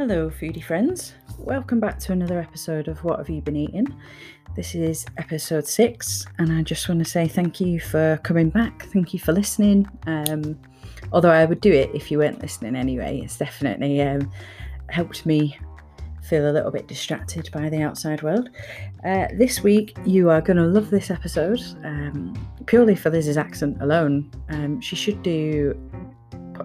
Hello, foodie friends. Welcome back to another episode of What Have You Been Eating? This is episode six, and I just want to say thank you for coming back. Thank you for listening. Um, although I would do it if you weren't listening anyway, it's definitely um, helped me feel a little bit distracted by the outside world. Uh, this week, you are going to love this episode um, purely for Liz's accent alone. Um, she should do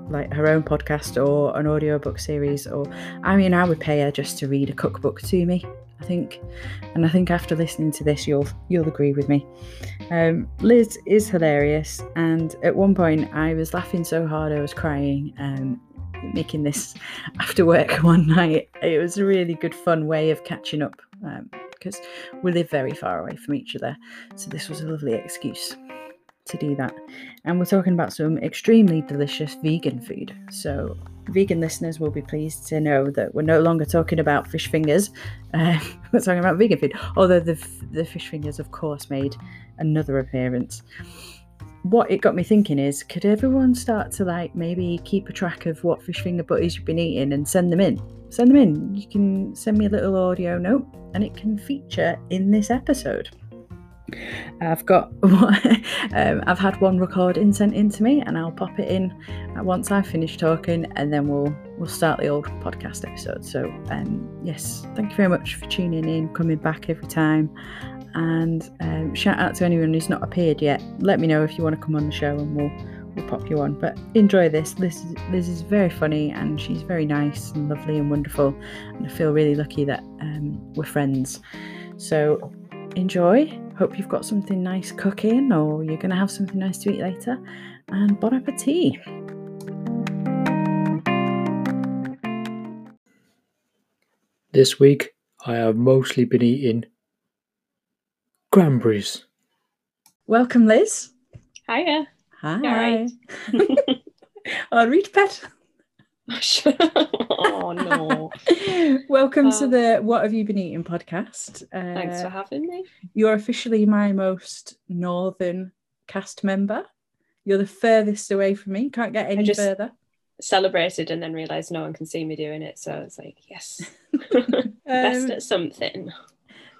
like her own podcast or an audiobook series or I mean I would pay her just to read a cookbook to me I think. And I think after listening to this you'll you'll agree with me. Um, Liz is hilarious and at one point I was laughing so hard I was crying um, making this after work one night. It was a really good fun way of catching up because um, we live very far away from each other so this was a lovely excuse to do that. And we're talking about some extremely delicious vegan food. So, vegan listeners will be pleased to know that we're no longer talking about fish fingers. Uh, we're talking about vegan food. Although the, the fish fingers, of course, made another appearance. What it got me thinking is, could everyone start to like maybe keep a track of what fish finger butties you've been eating and send them in? Send them in. You can send me a little audio note and it can feature in this episode. I've got um, I've had one recording sent in to me, and I'll pop it in once I finish talking, and then we'll we'll start the old podcast episode. So um, yes, thank you very much for tuning in, coming back every time, and um, shout out to anyone who's not appeared yet. Let me know if you want to come on the show, and we'll we'll pop you on. But enjoy this. Liz is, Liz is very funny, and she's very nice and lovely and wonderful, and I feel really lucky that um, we're friends. So enjoy Hope you've got something nice cooking or you're going to have something nice to eat later. And bon appetit. This week I have mostly been eating cranberries. Welcome, Liz. Hiya. Hi. Right. oh, read pet. oh no. Welcome to the What Have You Been Eating podcast. Uh, thanks for having me. You're officially my most northern cast member. You're the furthest away from me. Can't get any further. Celebrated and then realised no one can see me doing it. So it's like, yes. Best um, at something.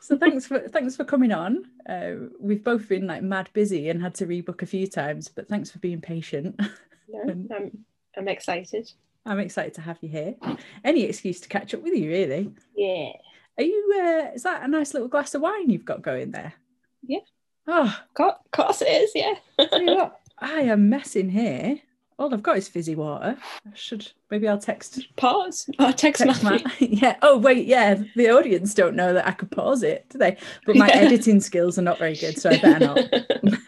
So thanks for thanks for coming on. Uh, we've both been like mad busy and had to rebook a few times, but thanks for being patient. No, I'm I'm excited. I'm excited to have you here. Any excuse to catch up with you, really. Yeah. Are you? Uh, is that a nice little glass of wine you've got going there? Yeah. Oh, of course it is. Yeah. what, I am messing here. All I've got is fizzy water. I should maybe I'll text. Pause. Oh, text, text my. yeah. Oh wait, yeah. The audience don't know that I could pause it, do they? But my yeah. editing skills are not very good, so I better not.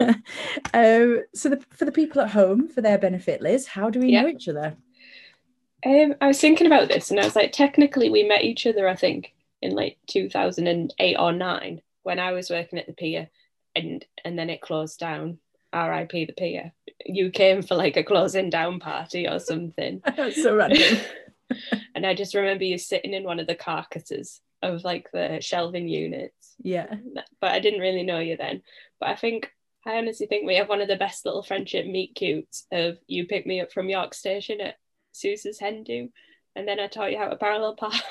um, so the, for the people at home, for their benefit, Liz, how do we yeah. know each other? Um, I was thinking about this and I was like, technically, we met each other, I think, in like 2008 or 9 when I was working at the pier and, and then it closed down. RIP the pier. You came for like a closing down party or something. So random. and I just remember you sitting in one of the carcasses of like the shelving units. Yeah. But I didn't really know you then. But I think I honestly think we have one of the best little friendship meet cutes of you pick me up from York Station at Suze's hen do. And then I taught you how to parallel park.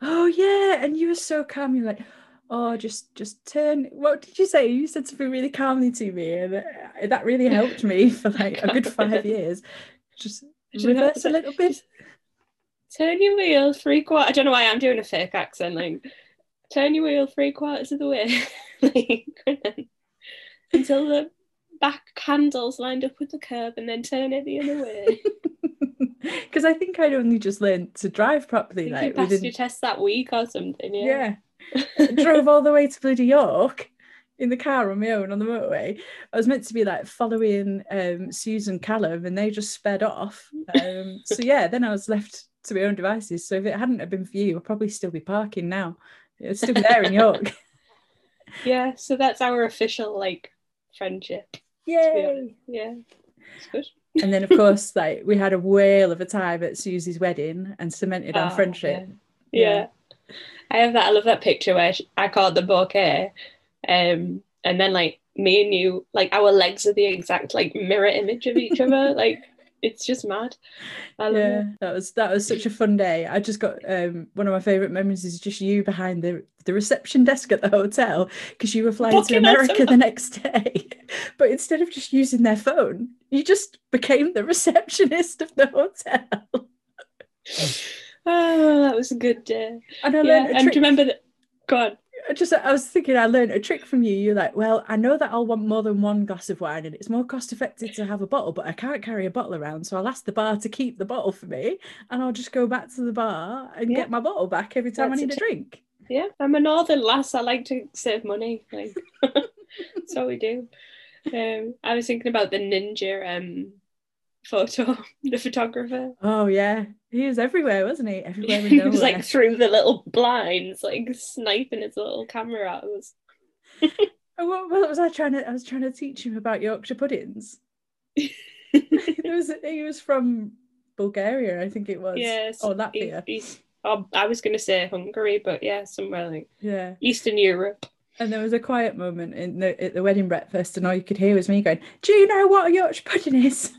Oh yeah, and you were so calm. You're like, oh, just just turn. What did you say? You said something really calmly to me, and that really helped me for like a good five years. Just reverse a little bit. Turn your wheel three quarters. I don't know why I'm doing a fake accent. Like, turn your wheel three quarters of the way, until the back candles lined up with the curb, and then turn it the other way. because I think I'd only just learned to drive properly. like, you passed your test that week or something. Yeah. Yeah. Drove all the way to bloody York in the car on my own on the motorway. I was meant to be like following um, Susan Callum, and they just sped off. Um, so yeah, then I was left to my own devices. So if it hadn't have been for you, I'd probably still be parking now. It's still there in York. Yeah, so that's our official like friendship. Yay! Yeah, it's good and then of course like we had a whale of a time at Susie's wedding and cemented our ah, friendship. Yeah. yeah. I have that. I love that picture where she, I called the bouquet, um, and then like me and you, like our legs are the exact like mirror image of each other. Like it's just mad. I yeah, it. that was that was such a fun day. I just got um one of my favorite memories is just you behind the the reception desk at the hotel because you were flying to Booking America the next day. But instead of just using their phone, you just became the receptionist of the hotel. Oh, that was a good day. And I Yeah, learned a and trick. remember that. Go on. I just I was thinking I learned a trick from you. You're like, well, I know that I'll want more than one glass of wine and it's more cost effective to have a bottle, but I can't carry a bottle around. So I'll ask the bar to keep the bottle for me and I'll just go back to the bar and Yeah. get my bottle back every time That's I need a t- drink. Yeah, I'm a northern lass. I like to save money. Like that's what we do. Um, I was thinking about the ninja um photo, the photographer. Oh yeah. He was everywhere, wasn't he? Everywhere he was like through the little blinds, like sniping his little camera at us. Oh, what, what was I trying to I was trying to teach him about Yorkshire puddings. there was he was from Bulgaria, I think it was. yes. Or he- Latvia. he's- oh, I was going to say Hungary, but yeah, somewhere like Yeah. Eastern Europe. And there was a quiet moment in the at the wedding breakfast, and all you could hear was me going, "Do you know what a Yorkshire pudding is?"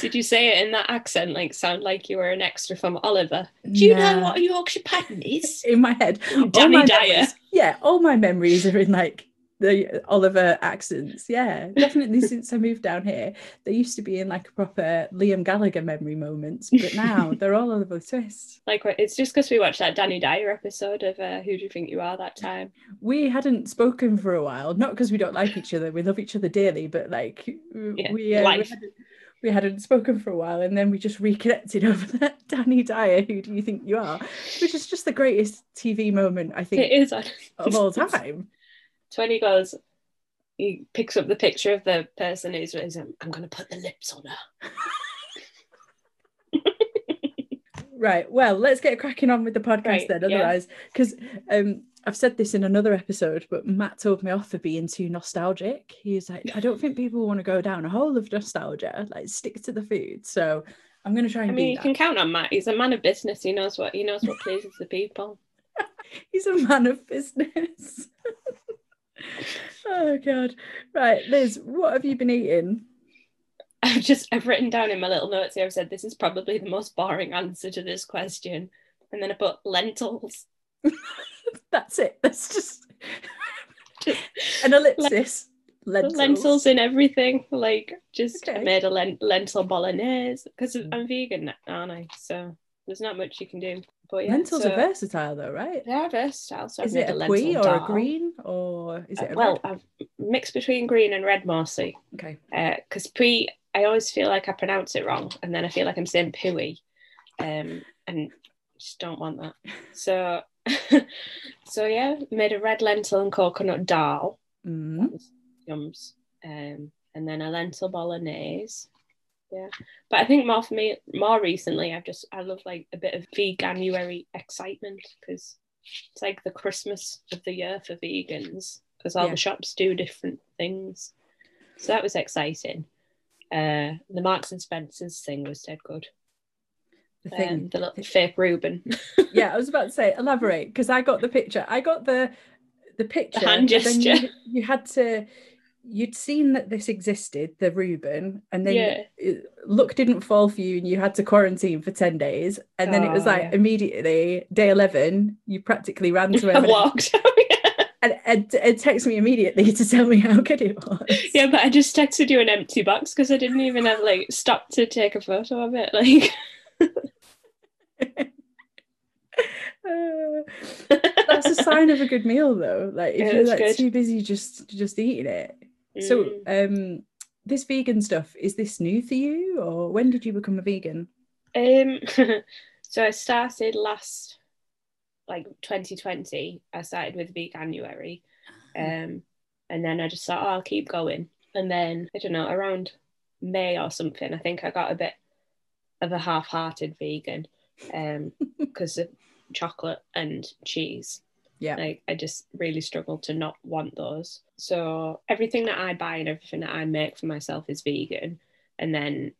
Did you say it in that accent, like sound like you were an extra from Oliver? Do you know what a Yorkshire pattern is? In my head, all Danny my Dyer. memories- yeah, all my memories are in like the Oliver accents. Yeah, definitely since I moved down here, they used to be in like a proper Liam Gallagher memory moments, but now they're all Oliver Twist. Like it's just because we watched that Danny Dyer episode of uh, Who Do You Think You Are that time. We hadn't spoken for a while, not because we don't like each other, we love each other dearly, but like Yeah, we, uh, we, hadn't, we hadn't spoken for a while, and then we just reconnected over that Danny Dyer. Who do you think you are? Which is just the greatest TV moment I think is on of all time. So when he goes, he picks up the picture of the person who's, I'm going to put the lips on her. Right. Well, let's get cracking on with the podcast Right, then. Otherwise, because um, I've said this in another episode, but Matt told me off for being too nostalgic. He's like, I don't think people want to go down a hole of nostalgia. Like, stick to the food. So I'm going to try and. I mean, you that. can count on Matt. He's a man of business. He knows what he knows what pleases the people. He's a man of business. oh god. Right, Liz, what have you been eating? I've just I've written down in my little notes here. I've said this is probably the most boring answer to this question, and then I put lentils. That's it. That's just Just an ellipsis. lentils. Lentils. in everything. Like just I Okay. made a lent- lentil bolognese because I'm vegan, aren't I? So there's not much you can do. But yeah, Lentils so are versatile though, right? They are versatile. So Is I've it made a lentil qui or a green or is it Uh, a well, red? I've mixed between green and red mostly. Okay. Because pre, I always feel like I pronounce it wrong, and then I feel like I'm saying pooey, um, and just don't want that. So, so yeah, made a red lentil and coconut dal. Mm. Yums. Um, and then a lentil bolognese. Yeah, but I think more for me, more recently, I've just I love like a bit of veganuary excitement because it's like the Christmas of the year for vegans because all Yeah. the shops do different things. So that was exciting. Uh, the Marks and Spencers thing was dead good. The Um, thing. the little fake Reuben, yeah, I was about to say elaborate because I got the picture. I got the the picture. hand but then gesture. You, you had to. You'd seen that this existed, the Reuben, and then Yeah. it- luck didn't fall for you, and you had to quarantine for ten days. And then it was Oh, like yeah. immediately day eleven, you practically ran to I walked. And, and, and texted me immediately to tell me how good it was. Yeah, but I just texted you an empty box because I didn't even have like stop to take a photo of it. Like, Uh, that's a sign of a good meal, though. Like if Yeah, you're like good. too busy just just eating it. So, Mm. um, this vegan stuff is this new for you, or when did you become a vegan? um, so I started last like 2020. I started with veganuary, um, and then I just thought, oh, I'll keep going. And then I don't know, around May or something, I think I got a bit of a half-hearted vegan, um, because of chocolate and cheese. Yeah. Like I just really struggle to not want those. So everything that I buy and everything that I make for myself is vegan. And then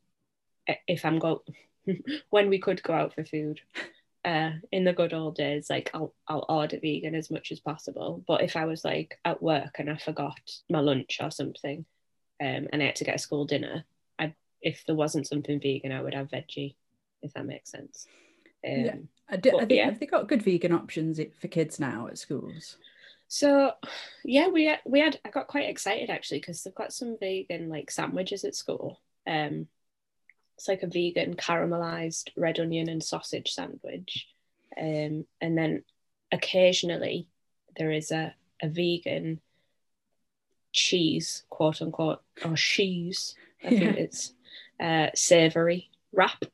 if I'm go when we could go out for food, uh, in the good old days, like I'll I'll order vegan as much as possible. But if I was like at work and I forgot my lunch or something, um, and I had to get a school dinner, I'd if there wasn't something vegan, I would have veggie, if that makes sense. Um, Yeah. I, do, I But, think, yeah. have they got good vegan options for kids now at schools? So yeah, we had, we had I got quite excited actually because they've got some vegan like sandwiches at school. Um, it's like a vegan caramelized red onion and sausage sandwich, um, and then occasionally there is a a vegan cheese quote unquote or cheese. I think Yeah. it's uh, savory wrap,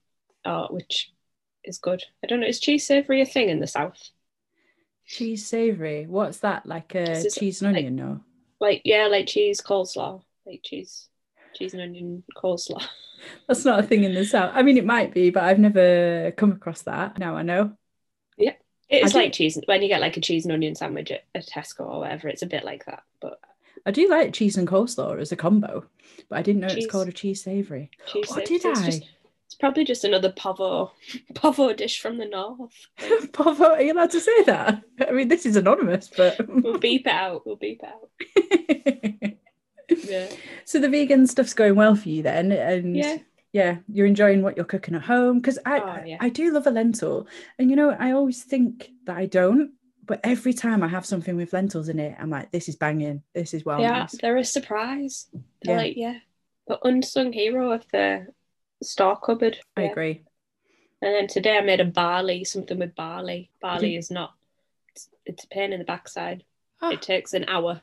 uh, which is good. I don't know. Is cheese savory a thing in the south? Cheese savory. What's that? Like a cheese and like- onion? No. like yeah, like cheese coleslaw, like cheese, cheese and onion coleslaw. That's not a thing in the south. I mean, it might be, but I've never come across that. Now I know. Yeah, it's like cheese when you get like a cheese and onion sandwich at a Tesco or whatever. It's a bit like that, but I do like cheese and coleslaw as a combo, but I didn't know Cheese. it's called a cheese savory. cheese. Oh, did it's I? just- it's probably just another pavo pavo dish from the north. Pavo, are you allowed to say that? I mean, this is anonymous, but. we'll beep it out. We'll beep it out. Yeah. so the vegan stuff's going well for you then, and Yeah. yeah, you're enjoying what you're cooking at home because I Oh, yeah. I do love a lentil, and you know I always think that I don't, but every time I have something with lentils in it, I'm like, this is banging, this is well Yeah, they're a surprise. They're Yeah. like yeah, the unsung hero of the store cupboard. I Yeah. agree. And then today I made a barley, something with barley. Barley is not, it's, it's a pain in the backside. Ah. It takes an hour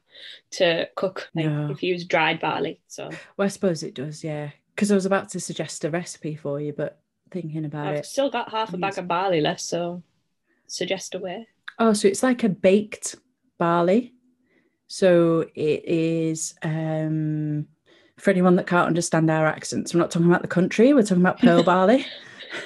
to cook like, No. if you use dried barley. So Well, I suppose it does, yeah. Because I was about to suggest a recipe for you, but thinking about I've it. still got half a bag of barley left. So suggest a way. Oh, so it's like a baked barley. So it is um for anyone that can't understand our accents, we're not talking about the country, we're talking about pearl barley.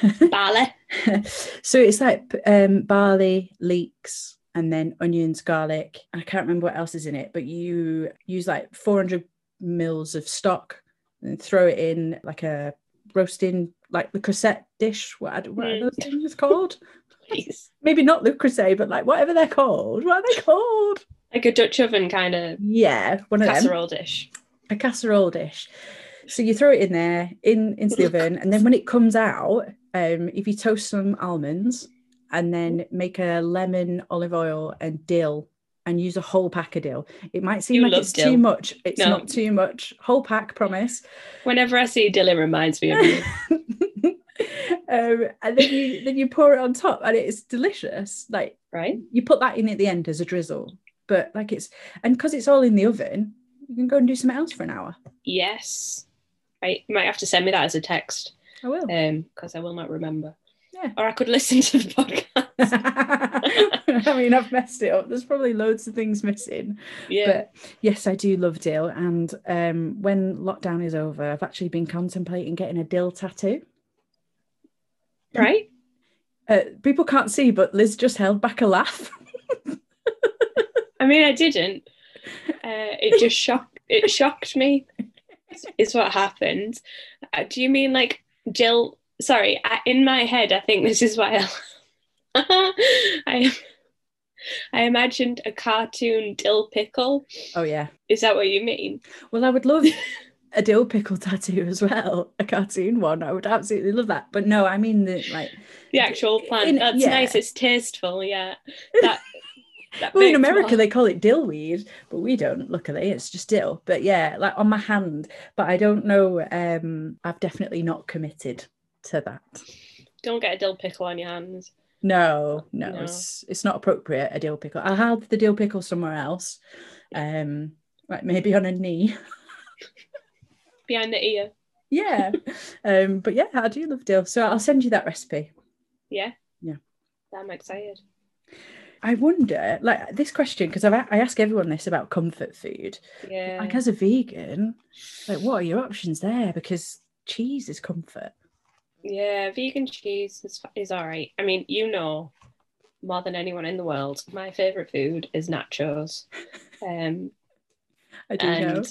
Barley. so it's like um barley, leeks, and then onions, garlic. I can't remember what else is in it, but you use like 400 mils of stock and throw it in like a roasting, like the Creuset dish. What, are- what are Mm. those things called? Please. Maybe not the crusade, but like whatever they're called. What are they called? Like a Dutch oven kind of Yeah, one of them. casserole dish. A casserole dish. So you throw it in there, in into the oven, and then when it comes out, um, if you toast some almonds and then make a lemon, olive oil, and dill, and use a whole pack of dill. It might seem You like it's dill. too much. It's No. not too much. Whole pack, promise. Whenever I see dill, it reminds me of you. um, and then you then you pour it on top, and it's delicious. Like right? you put that in at the end as a drizzle, but like it's and because it's all in the oven, you can go and do something else for an hour. Yes. Right. You might have to send me that as a text I will. um because I will not remember. Yeah. Or I could listen to the podcast. I mean, I've messed it up. There's probably loads of things missing. Yeah. But yes, I do love dill. And um, when lockdown is over, I've actually been contemplating getting a dill tattoo. right? Uh, people can't see, but Liz just held back a laugh. I mean, I didn't. Uh, it just shocked. It shocked me. Is what happened. Uh, do you mean like Jill? Sorry, I, in my head, I think this is why I. I, I imagined a cartoon dill pickle. oh, yeah. Is that what you mean? Well, I would love a dill pickle tattoo as well, a cartoon one. I would absolutely love that. But no, I mean, the, like, The actual plant. In- That's yeah. nice. It's tasteful. Yeah. That. that well, in America, they call it dillweed, but we don't, luckily. It's just dill. But yeah, like on my hand. But I don't know. Um, I've definitely not committed to that. don't get a dill pickle on your hands. No, no, No. it's it's not appropriate. A dill pickle. I'll have the dill pickle somewhere else. Um, like maybe on a knee. Behind the ear. yeah. um, but yeah, I do love dill. So I'll send you that recipe. Yeah. Yeah. I'm excited. I wonder, like this question, because I ask everyone this about comfort food. Yeah. Like as a vegan, like what are your options there? Because cheese is comfort. Yeah, vegan cheese is, is all right. I mean, you know more than anyone in the world, my favorite food is nachos. Um, I do know.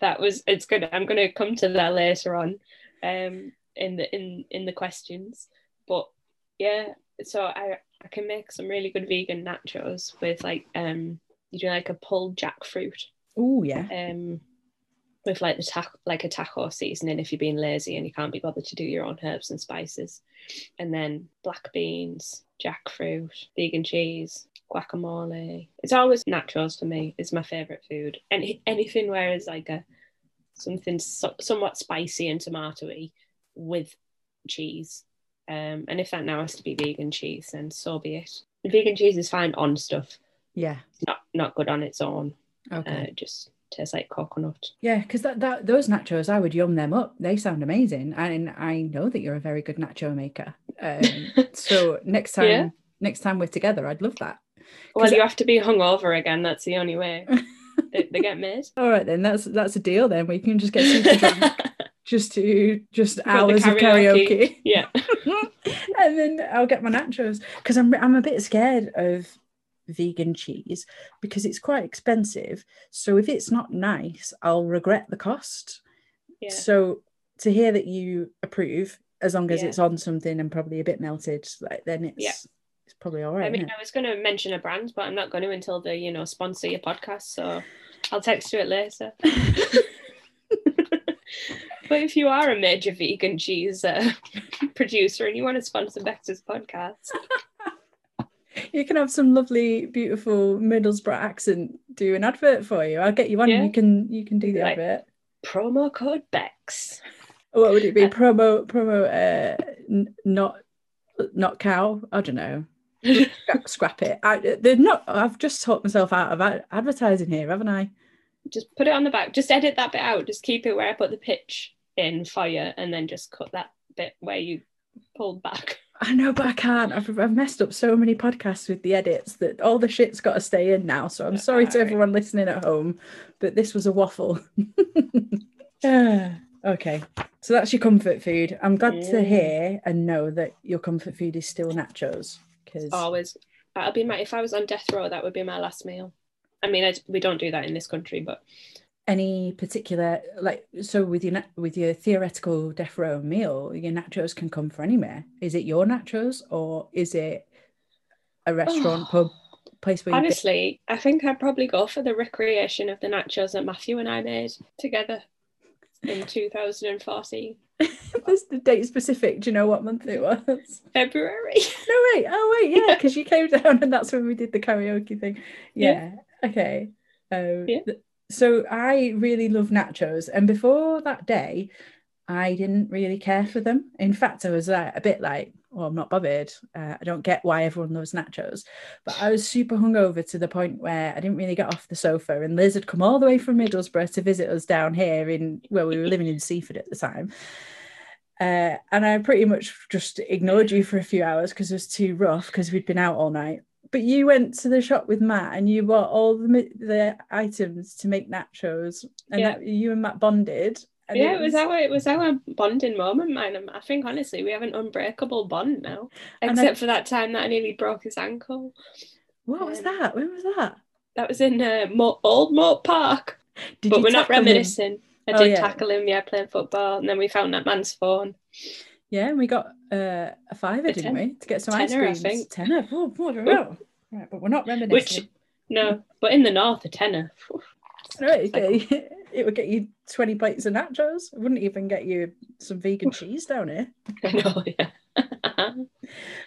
that was it's good. I'm going to come to that later on, um, in the in in the questions. But yeah, so I I can make some really good vegan nachos with like um you do like a pulled jackfruit Oh yeah. um with like the ta- like a taco seasoning if you're being lazy and you can't be bothered to do your own herbs and spices. And then black beans, jackfruit, vegan cheese, guacamole. It's always naturals for me. It's my favorite food. And anything where it's like a something so- somewhat spicy and tomatoey with cheese. Um, and if that now has to be vegan cheese, then so be it. Vegan cheese is fine on stuff. Yeah. It's not not good on its own. Okay. Uh, just tastes like coconut. Yeah, because that, that those nachos, I would yum them up. They sound amazing, and I know that you're a very good nacho maker. Um, so next time, Yeah. next time we're together, I'd love that. Well, you have to be hungover again. That's the only way they, they get made. All right, then that's that's a deal. Then we can just get super drunk, just to just Got hours of karaoke, yeah. and then I'll get my nachos because I'm I'm a bit scared of vegan cheese because it's quite expensive. So if it's not nice, I'll regret the cost. Yeah. So to hear that you approve, as long as Yeah. it's on something and probably a bit melted, like then it's Yeah. it's probably all right. I mean. I was going to mention a brand, but I'm not going to until they, you know, sponsor your podcast. So I'll text you it later. but if you are a major vegan cheese uh, producer and you want to sponsor Bector's podcast, you can have some lovely, beautiful Middlesbrough accent do an advert for you. I'll get you on. Yeah. and You can you can do the Like- advert. promo code Bex. What would it be? Uh, promo promo uh n- not not cow. I don't know. Scrap, scrap it. I, they're not. I've just taught myself out of ad- advertising here, haven't I? Just put it on the back. Just edit that bit out. Just keep it where I put the pitch in fire and then just cut that bit where you pulled back. I know, but I can't. I've, I've messed up so many podcasts with the edits that all the shit's got to stay in now. So I'm sorry to everyone listening at home, but this was a waffle. Okay, so that's your comfort food. I'm glad to hear and know that your comfort food is still nachos because Always. That'll be my, if I was on death row, that would be my last meal. I mean, I, we don't do that in this country, but any particular like so with your with your theoretical death row meal, your nachos can come from anywhere. Is it your nachos or is it a restaurant, Oh. pub, place where you honestly, I think I'd probably go for the recreation of the nachos that Matthew and I made together in 2014, Is the date specific? Do you know what month it was? February. No, wait. Oh, wait. Yeah, because you came down and that's when we did the karaoke thing. Yeah. Okay. Um, Yeah. th- So I really love nachos, and before that day, I didn't really care for them. In fact, I was a bit like, "Well, I'm not bothered. Uh, I don't get why everyone loves nachos." But I was super hungover to the point where I didn't really get off the sofa, and Liz had come all the way from Middlesbrough to visit us down here in where we were living in Seaford at the time. Uh, and I pretty much just ignored you for a few hours because it was too rough because we'd been out all night. But you went to the shop with Matt and you bought all the the items to make nachos, and Yeah. that, you and Matt bonded. And yeah, it was our it was our bonding moment, man. And I think honestly, we have an unbreakable bond now, And I- except for that time that I nearly broke his ankle. What was um, that? When was that? That was in uh, Mo- Old Moat Park. Did but you we're not tackle him? reminiscing. I Oh, did yeah. tackle him, yeah, playing football, and then we found that man's phone. Yeah, and we got uh, a fiver, A didn't we, to get some ice tenner, I creams? think. Tenner. Oh, I don't know. Right, but we're not reminiscing. No, but in the north, a tenner. No, it, it, it would get you 20 plates of nachos. It wouldn't even get you some vegan cheese down here. I know, yeah.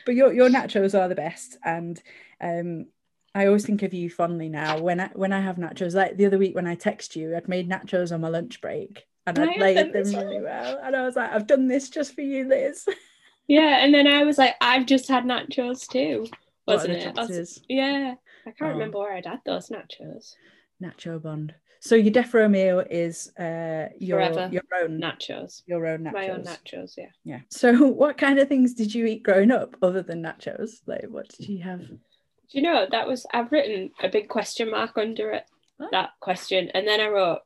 But your, your nachos are the best. And um, I always think of you fondly now when I, when I have nachos. Like the other week when I text you, I'd made nachos on my lunch break and I layered them really well. And I was like, I've done this just for you, Liz. yeah, and then I was like, I've just had nachos too, wasn't it? I was- yeah, I can't Oh. remember where I'd had those nachos. Nacho bond. So your death row meal is uh, your Forever. your own Nachos. your own nachos. My own nachos, yeah. Yeah. So what kind of things did you eat growing up other than nachos? Like what did you have? Do you know that was I've written a big question mark under it, What? that question, and then I wrote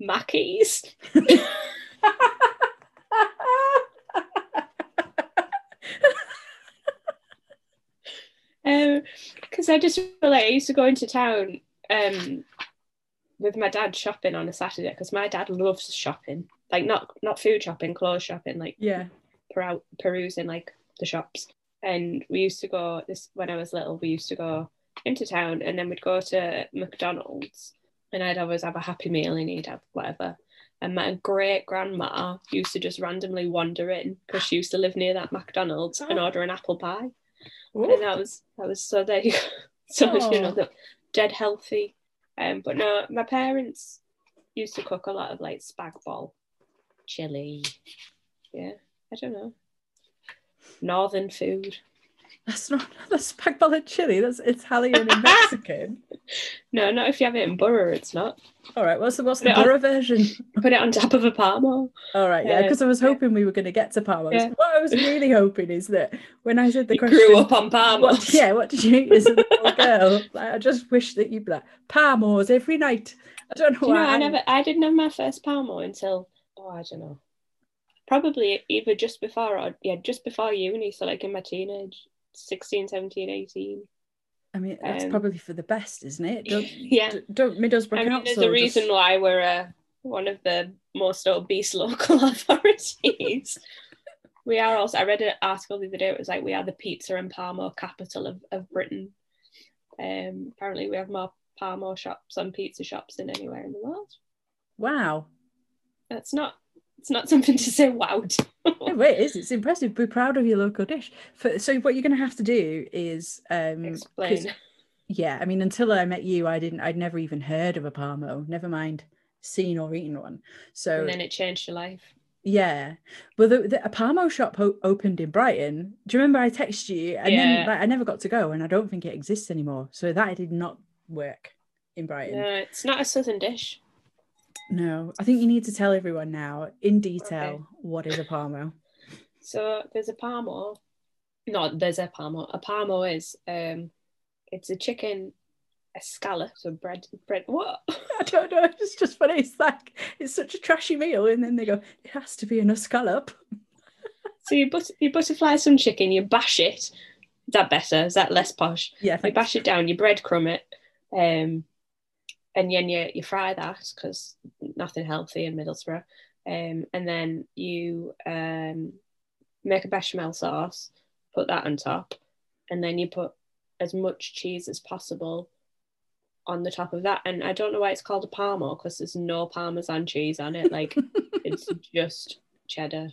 Mackies. Um, because I just feel like I used to go into town um with my dad shopping on a Saturday because my dad loves shopping, like not not food shopping, clothes shopping, like yeah. perou- perusing like the shops. And we used to go this when I was little. We used to go into town, and then we'd go to McDonald's, and I'd always have a Happy Meal, and he'd have whatever. And my great grandma used to just randomly wander in because she used to live near that McDonald's and Oh. order an apple pie. Ooh. And that was that was so there you go. So you know Oh. the dead healthy. Um but no, my parents used to cook a lot of like spag bol, chili. Yeah, I don't know. Northern food. That's not that's spag bol and chili. That's Italian and Mexican. No, not if you have it in Borough, it's not. All right, what's the what's the Yeah, I- version? Put it on top of a parmo. All right, yeah, Uh, because I was yeah. hoping we were going to get to Parmos. Yeah. What I was really hoping is that when I said the You question, grew up on parmos. what, yeah, what did you eat as a little girl? Like, I just wish that you'd be like Parmos every night. I don't know Do you know. I never, I didn't have my first Parmo until, oh, I don't know, probably either just before or yeah, just before uni. So like in my teenage, 16, 17, 18. I mean, that's um, probably for the best, isn't it? Don't Yeah. don't Middlesbrough I mean, there's a reason just- why we're uh, one of the most obese local authorities. we are also, I read an article the other day, it was like, we are the pizza and Parmo capital of, of Britain. Um, apparently, we have more Parmo shops and pizza shops than anywhere in the world. Wow. That's not, it's not something to say wow to. No, it is. It's impressive. Be proud of your local dish. For, so what you're going to have to do is um Explain. yeah i mean until i met you i didn't i'd never even heard of a parmo. never mind seen or eaten one so and then it changed your life. yeah well the, the, a parmo shop ho- opened in brighton do you remember i texted you and Yeah. then like, i never got to go and i don't think it exists anymore so that did not work in brighton No, it's not a southern dish. No i think you need to tell everyone now in detail Okay. what is a parmo So there's a parmo. No, there's a parmo. A parmo is um, it's a chicken escallop, so bread, bread. What? i don't know it's just funny it's like it's such a trashy meal and then they go it has to be an scallop So you but you butterfly some chicken, you bash it. Is that better? Is that less posh? yeah You bash it down, you breadcrumb it, um, and then you you fry that because nothing healthy in Middlesbrough. Um, and then you um, make a bechamel sauce, put that on top, and then you put as much cheese as possible on the top of that. And I don't know why it's called a parmo because there's no parmesan cheese on it. Like it's just cheddar.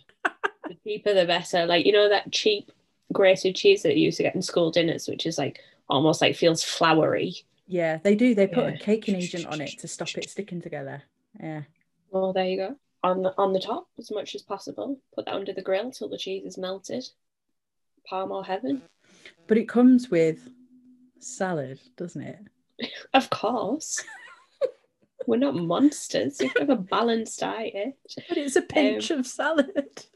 The cheaper the better. Like you know that cheap grated cheese that you used to get in school dinners, which is like almost like feels floury. Yeah, they do. They put a Yeah. caking agent on it to stop it sticking together. Yeah. Well, there you go. On the on the top as much as possible. Put that under the grill till the cheese is melted. Parmo heaven. But it comes with salad, doesn't it? Of course. We're not monsters. You have to have a balanced diet. But it's a pinch um, of salad.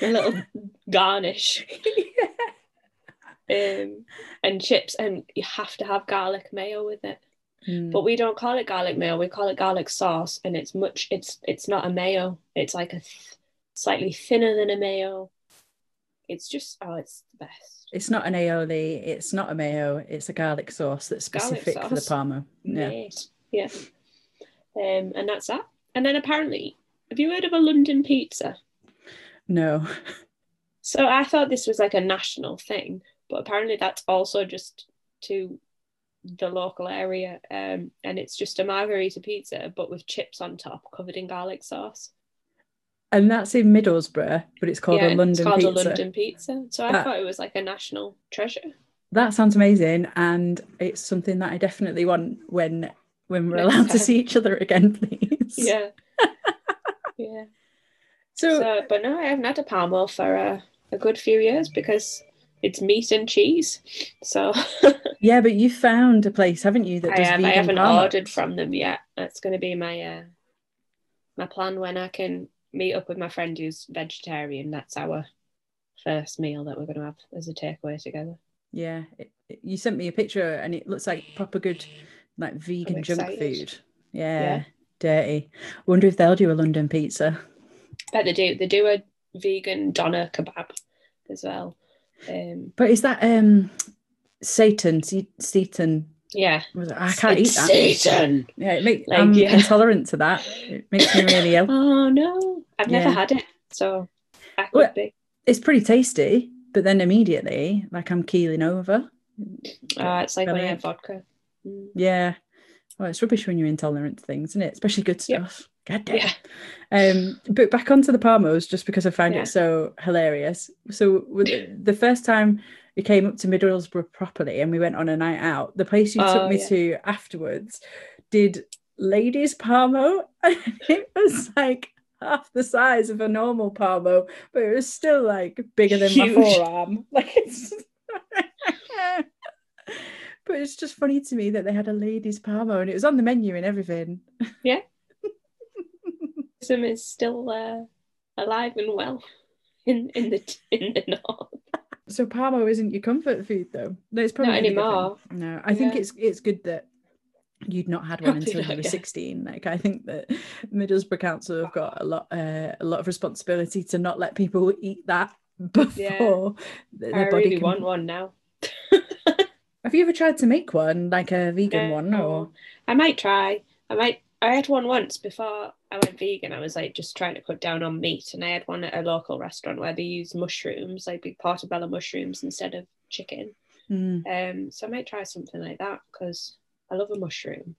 A little garnish. Um, and chips, and you have to have garlic mayo with it. Mm. But we don't call it garlic mayo. We call it garlic sauce, and it's much. It's it's not a mayo. It's like a th- slightly thinner than a mayo. It's just oh, it's the best. It's not an aioli. It's not a mayo. It's a garlic sauce that's specific for the sauce. parmo. Yeah. Yeah. Um, and that's that. And then apparently, have you heard of a London pizza? No. So I thought this was like a national thing, but apparently that's also just to the local area. Um, and it's just a margarita pizza, but with chips on top, covered in garlic sauce. And that's in Middlesbrough, but it's called yeah, a London Pizza. it's called pizza. a London pizza. So I That- thought it was like a national treasure. That sounds amazing, and it's something that I definitely want when when we're Next allowed to see each other again, please. Yeah. yeah. So, So, but no, I haven't had a Parmo for a, a good few years because it's meat and cheese. So yeah, but you found a place, haven't you? That I. I haven't ordered from them yet. That's going to be my uh, my plan when I can meet up with my friend who's vegetarian. That's our first meal that we're going to have as a takeaway together. Yeah, it, it- you sent me a picture, and it looks like proper good, like vegan junk food. Yeah, Yeah. dirty. Wonder if they'll do a London pizza. But they do. They do a vegan doner kebab as well. Um, But is that um Satan? Satan? yeah, I can't It's eat that. Satan. Yeah, it makes Like, I'm yeah. intolerant to that. It makes me really ill. Oh no, I've never Yeah. had it, so I could Well, be. It's pretty tasty, but then immediately, like I'm keeling over. Uh, it's like when I have vodka. Mm. Yeah. Well, it's rubbish when you're intolerant to things, isn't it? Especially good stuff. God damn. Yeah. Um, but back onto the Parmos, just because I found Yeah. it so hilarious. So the, first time we came up to Middlesbrough properly and we went on a night out, the place you Oh, took me yeah. to afterwards did ladies Parmo, And it was like half the size of a normal Parmo, but it was still like bigger than my forearm. Like it's But it's just funny to me that they had a ladies Parmo and it was on the menu and everything. Some is still uh, alive and well in in the in the north. So Parmo isn't your comfort food though. No, it's probably Not a good thing. anymore. No, I think it's it's good that you'd not had one until you were yeah. 16. Like I think that Middlesbrough Council have got a lot uh, a lot of responsibility to not let people eat that before I their body really can. want one now. Have you ever tried to make one like a vegan one No. or I might try. I might. I had one once before I went vegan. I was like just trying to cut down on meat, and I had one at a local restaurant where they use mushrooms, like big portobello mushrooms instead of chicken. Mm. Um, so I might try something like that because I love a mushroom.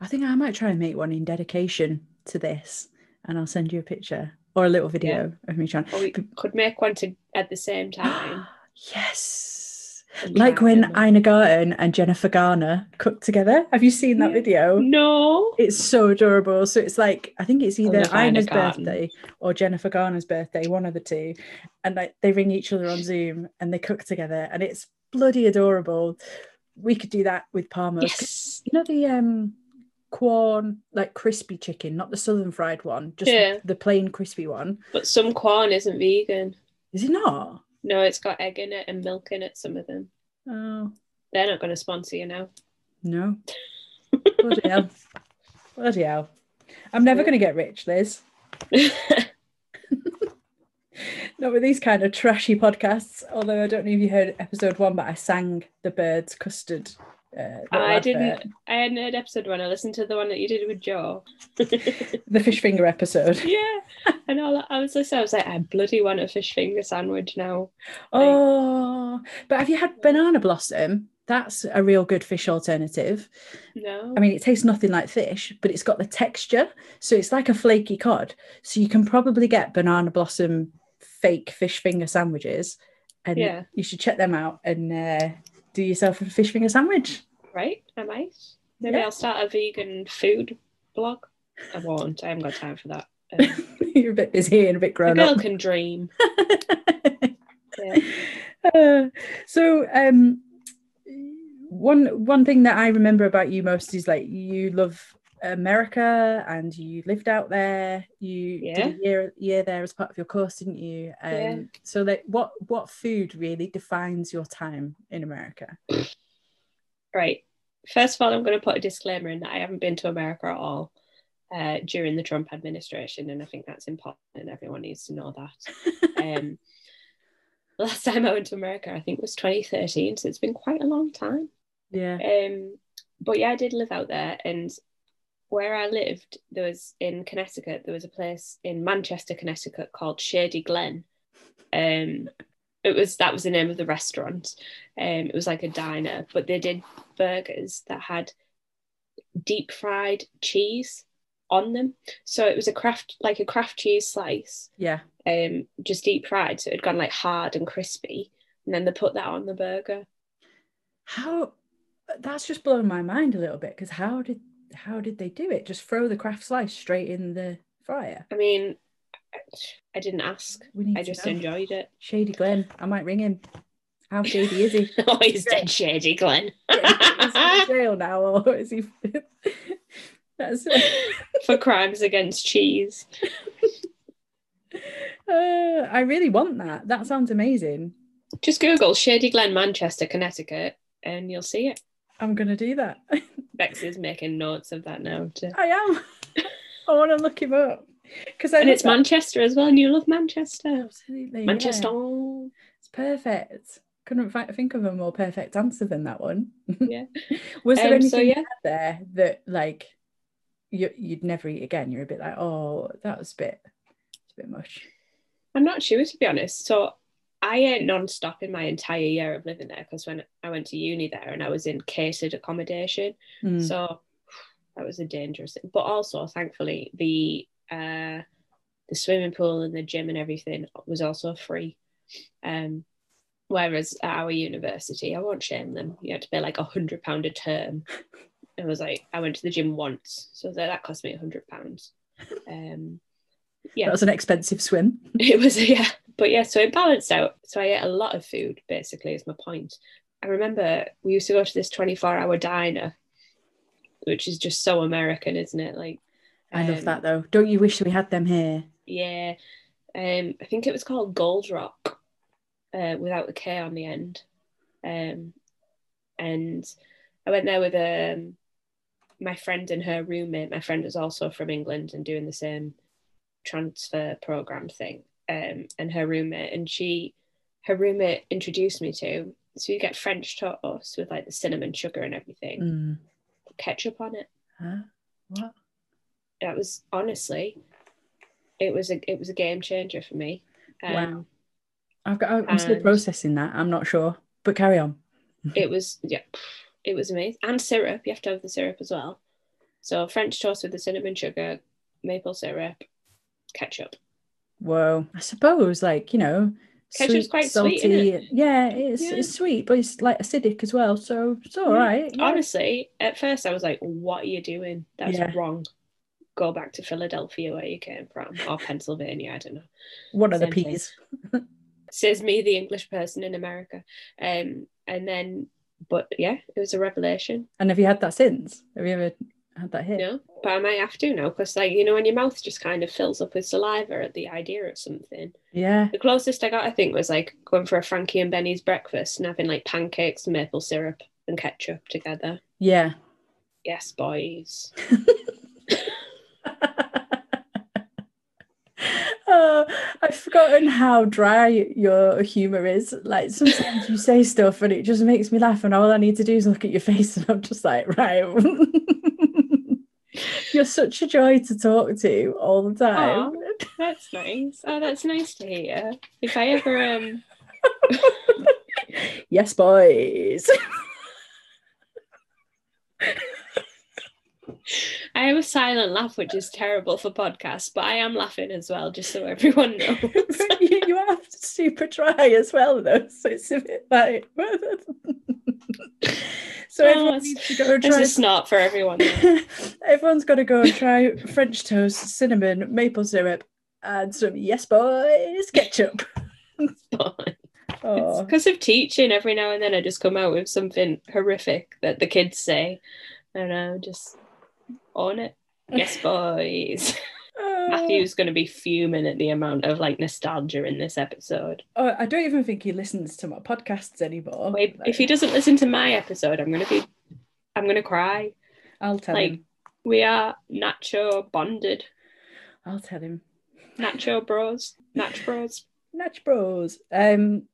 I think I might try and make one in dedication to this, and I'll send you a picture or a little video of me trying. Or we could make one to at the same time. yes. Like when. Ina Garten and Jennifer Garner cooked together. Have you seen that Yeah. video? No. It's so adorable. So it's like I think it's either love Ina Ina's Garten. birthday or Jennifer Garner's birthday, one of the two. And like they ring each other on Zoom and they cook together, and it's bloody adorable. We could do that with Parmos. Yes. You know the um Quorn like crispy chicken, not the southern fried one, just Yeah. the plain crispy one. But some Quorn isn't vegan. Is it not? No, it's got egg in it and milk in it. Some of them. Oh They're not going to sponsor you now. no. Bloody hell. Bloody hell. I'm never Yeah. gonna get rich, Liz. Not with these kind of trashy podcasts. Although I don't know if you heard episode one, but I sang the Bird's custard. Uh, I didn't. I hadn't heard episode one. I listened to the one that you did with Joe. The fish finger episode. yeah, and all I was listening. I was like, I bloody want a fish finger sandwich now. Oh, but have you had banana blossom? That's a real good fish alternative. No, I mean, it tastes nothing like fish, but it's got the texture. So it's like a flaky cod. So you can probably get banana blossom fake fish finger sandwiches. And Yeah. you should check them out and uh, do yourself a fish finger sandwich. right? I might. Maybe Yeah. I'll start a vegan food blog. I won't. I haven't got time for that. Um, You're a bit busy and a bit a grown girl up. can dream. Yeah. Uh, so um one one thing that I remember about you most is like you love America and you lived out there. You Yeah. did a year year there as part of your course, didn't you? Um, Yeah. So like what what food really defines your time in America? Right. First of all, I'm going to put a disclaimer in that I haven't been to America at all uh, during the Trump administration, and I think that's important, and everyone needs to know that. Um, the last time I went to America, I think was 2013, so it's been quite a long time. yeah. Um, but yeah, I did live out there, and where I lived, there was in Connecticut, there was a place in Manchester, Connecticut called Shady Glen. Um, it was that was the name of the restaurant. Um, it was like a diner, but they did burgers that had deep fried cheese on them. So it was a craft like a Kraft cheese slice, Yeah. um, just deep fried. So it had gone like hard and crispy, and then they put that on the burger. How that's just blown my mind a little bit because how did how did they do it? Just throw the Kraft slice straight in the fryer. I mean, I didn't ask. I just know. enjoyed it. Shady Glenn. I might ring him. How shady is he? oh, he's dead shady, Glenn. is he in jail now, or is he? That's. For crimes against cheese. Uh, I really want that. That sounds amazing. Just Google Shady Glen, Manchester, Connecticut, and you'll see it. I'm gonna do that. Bex is making notes of that now. Too. I am. I want to look him up because And it's that. Manchester as well, and you love Manchester. Absolutely, yeah. Manchester. It's perfect. Couldn't think of a more perfect answer than that one. Yeah. Was there Um, anything so yeah. there that like you you'd never eat again? You're a bit like, oh, that was a bit, it's a bit much. I'm not sure to be honest. So I ate non-stop in my entire year of living there because when I went to uni there and I was in catered accommodation, Mm. so that was a dangerous thing. But also, thankfully, the uh, the swimming pool and the gym and everything was also free. Um, whereas at our university, I won't shame them. You had to pay like a hundred pound a term. It was like I went to the gym once, so that, that cost me a hundred pounds. Um, yeah, That was an expensive swim. it was yeah, but yeah, so it balanced out. So I ate a lot of food. Basically, is my point. I remember we used to go to this twenty-four hour diner, which is just so American, isn't it? Like, I love um, that though. Don't you wish we had them here? Yeah, um, I think it was called Gold Rock, uh, without the K on the end. Um, and I went there with um, my friend and her roommate. My friend was also from England and doing the same transfer program thing. Um, and her roommate, and she, her roommate introduced me to. So you get French toast with like the cinnamon sugar and everything, Mm. ketchup on it. Huh? What? That was honestly, it was a it was a game changer for me. Um, Wow. I've got. I'm still processing that. I'm not sure, but carry on. it was yeah it was amazing and syrup you have to have the syrup as well so french toast with the cinnamon sugar maple syrup ketchup Whoa. I suppose, like you know, Ketchup's quite sweet, isn't Yeah, it's Yeah. it's sweet, but it's like acidic as well. So it's all Yeah. right. yeah. honestly at first i was like what are you doing that's wrong go back to philadelphia where you came from or pennsylvania i don't know What are the Same peas? says me the english person in america um and then but yeah it was a revelation And have you had that since? Have you ever had that here? no but i might have to now because like you know when your mouth just kind of fills up with saliva at the idea of something Yeah. The closest I got, I think, was like going for a Frankie and Benny's breakfast and having like pancakes, maple syrup, and ketchup together. Yeah. Yes, boys. oh, I've forgotten how dry your humor is. Like sometimes you say stuff and it just makes me laugh, and all I need to do is look at your face, and I'm just like, right. You're such a joy to talk to all the time. Aw, that's nice. Oh, that's nice to hear. If I ever um yes, boys. I have a silent laugh, which is terrible for podcasts, but I am laughing as well, just so everyone knows. You, you are super dry as well, though. So it's a bit like. So Oh, everyone it's- needs to go and try. a snort for everyone. Everyone's got to go and try French toast, cinnamon, maple syrup, and some yes boys ketchup. But It's Oh, because of teaching. Every now and then, I just come out with something horrific that the kids say, and I just on it. Yes, boys. oh. Matthew's going to be fuming at the amount of like nostalgia in this episode. Oh, I don't even think he listens to my podcasts anymore. Wait, if he doesn't listen to my episode, I'm going to be, I'm going to cry. I'll tell like- him. We are Nacho bonded. I'll tell him. Nacho bros. Natch bros. Natch Bros. Um,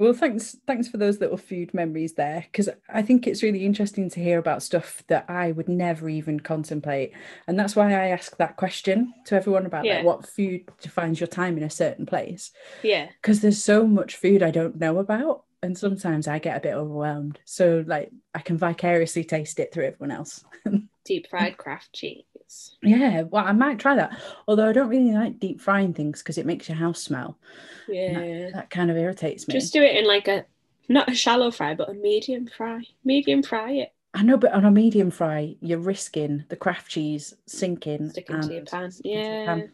well, thanks, thanks for those little food memories there, because I think it's really interesting to hear about stuff that I would never even contemplate, and that's why I ask that question to everyone about Yeah. like, what food defines your time in a certain place, Yeah. because there's so much food I don't know about, and sometimes I get a bit overwhelmed. So, like, I can vicariously taste it through everyone else. Deep fried Kraft cheese. yeah, well, I might try that, although I don't really like deep frying things because it makes your house smell. Yeah. That kind of irritates me. Just do it in like a, not a shallow fry, but a medium fry. Medium fry it. I know, but on a medium fry, you're risking the Kraft cheese sinking Sticking to your pan. sticking to your Yeah. pan.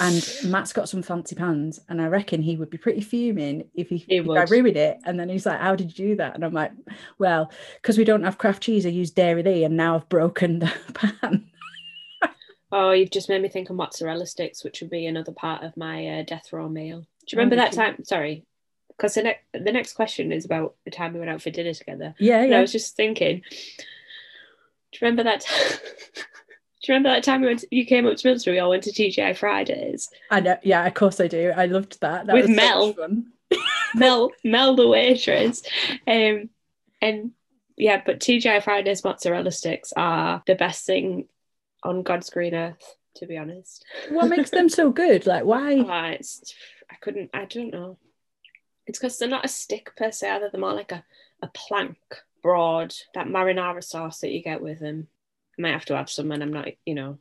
And Matt's got some fancy pans, and I reckon he would be pretty fuming if he He if I ruined it. And then he's like, "How did you do that?" And I'm like, "Well, because we don't have Kraft cheese, I use Dairylea, and now I've broken the pan." Oh, you've just made me think of mozzarella sticks, which would be another part of my uh, death row meal. Do you remember that time? Sorry, because the next the next question is about the time we went out for dinner together. Yeah, And I was just thinking, do you remember that? Time? Do you remember that time we went? To, you came up to Middlesbrough. We all went to TGI Fridays. I know. Yeah, of course I do. I loved that. that With was Mel. Mel, Mel the waitress, um, and yeah, but TGI Fridays mozzarella sticks are the best thing on God's green earth. To be honest. What makes them so good? Like, why? Ah, it's I couldn't I don't know. It's because they're not a stick per se, either they're more like a, a plank, broad, that marinara sauce that you get with them. I might have to have some when I'm not, you know,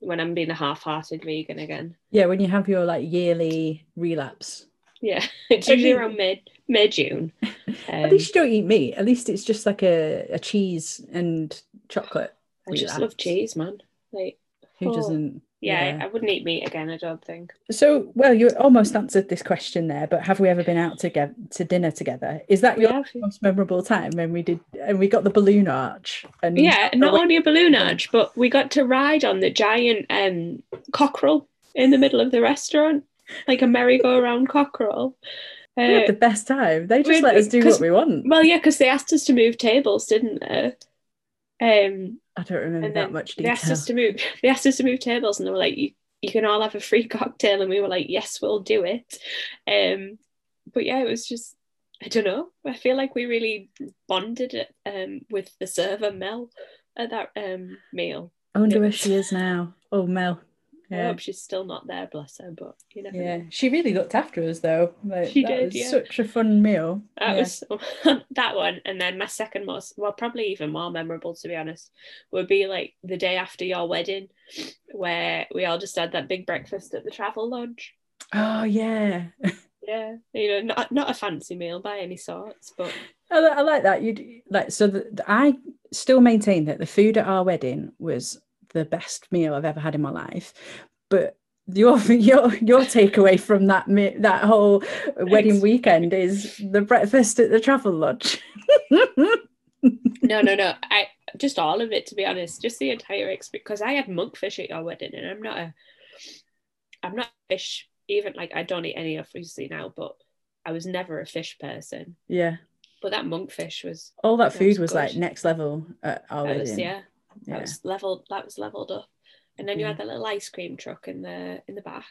when I'm being a half-hearted vegan again. Yeah, when you have your like yearly relapse. Yeah, it's usually around mid mid June. At least you don't eat meat. At least it's just like a, a cheese and chocolate. I just love cheese, man. Like, Who Oh. doesn't? Yeah, Yeah. I wouldn't eat meat again. I don't think. So, well, you almost answered this question there, but have we ever been out together to dinner together? Is that your most memorable time when we did and we got the balloon arch? And yeah. Not only a balloon arch, but we got to ride on the giant um cockerel in the middle of the restaurant, like a merry-go-round cockerel. we had Uh, the best time. They just let us do what we want. well, yeah, because they asked us to move tables, didn't they? Um, I don't remember that much they asked us to move. They asked us to move tables, and they were like, "You, you can all have a free cocktail," and we were like, "Yes, we'll do it." Um, but yeah, it was just I don't know. I feel like we really bonded it um with the server Mel at that um meal. I wonder where she is now. Oh, Mel. I hope she's still not there, bless her. But you never Yeah, know. she really looked after us though. Like, She that did, yeah. such a fun meal. That Yeah. was that one, and then my second most, well, probably even more memorable to be honest, would be like the day after your wedding, where we all just had that big breakfast at the Travelodge. Oh yeah, Yeah, you know, not not a fancy meal by any sorts, but I, I like that. You like so. The- I still maintain that the food at our wedding was the best meal I've ever had in my life, but. Your your your takeaway from that that whole wedding weekend is the breakfast at the Travelodge. no, no, no. I just all of it to be honest, just the entire experience. Because I had monkfish at your wedding, and I'm not a, I'm not fish. Even like I don't eat any obviously now, but I was never a fish person. yeah, But that monkfish was all that That food was was like next level at our that wedding. was yeah, that yeah, was leveled. That was leveled up. And then you Yeah. had that little ice cream truck in the in the back.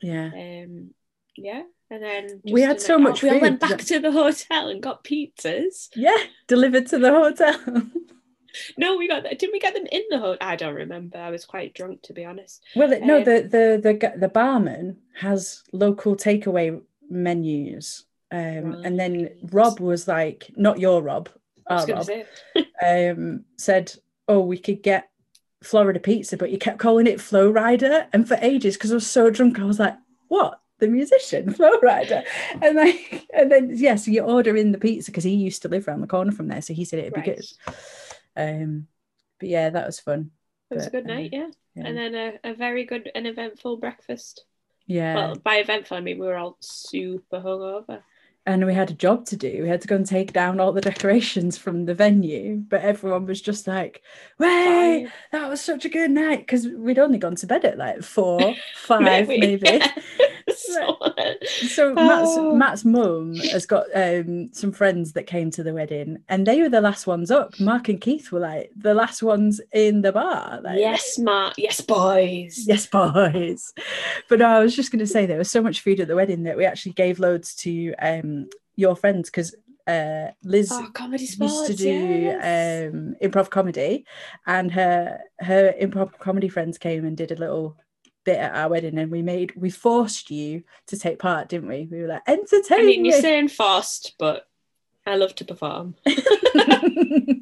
yeah. Um, yeah, and then We had so much We all went back to the hotel and got pizzas. Yeah, delivered to the hotel. No, we got that. Didn't we get them in the hotel? I don't remember. I was quite drunk to be honest. well, it- no, Um, the, the the the barman has local takeaway menus, um, and then. Rob was like, not your Rob, our Rob, um, said, "Oh, we could get Florida pizza," but you kept calling it Flo Rida, and for ages, because I was so drunk, I was like, "What?" The musician, Flo Rida, and like, and then yes, yeah, so you order in the pizza because he used to live around the corner from there, so he said it'd be Right. good. Um, but yeah, that was fun. It was a good night, uh, yeah. yeah. And then a, a very good and eventful breakfast. Yeah, Well, by eventful, I mean we were all super hungover. And we had a job to do. We had to go and take down all the decorations from the venue, but everyone was just like, "Way, that was such a good night!" Because we'd only gone to bed at like four, five, maybe. Yeah. so, So Matt's Oh. Matt's mum has got um, some friends that came to the wedding, and they were the last ones up. Mark and Keith were like the last ones in the bar. Like, yes, Mark. Yes, boys. Yes, boys. But no, I was just going to say there was so much food at the wedding that we actually gave loads to um, your friends because uh, Liz Oh, comedy used sports. to do yes. um, improv comedy, and her her improv comedy friends came and did a little bit at our wedding, and we made we forced you to take part, didn't we? We were like entertain I mean, you're saying forced, but I love to perform.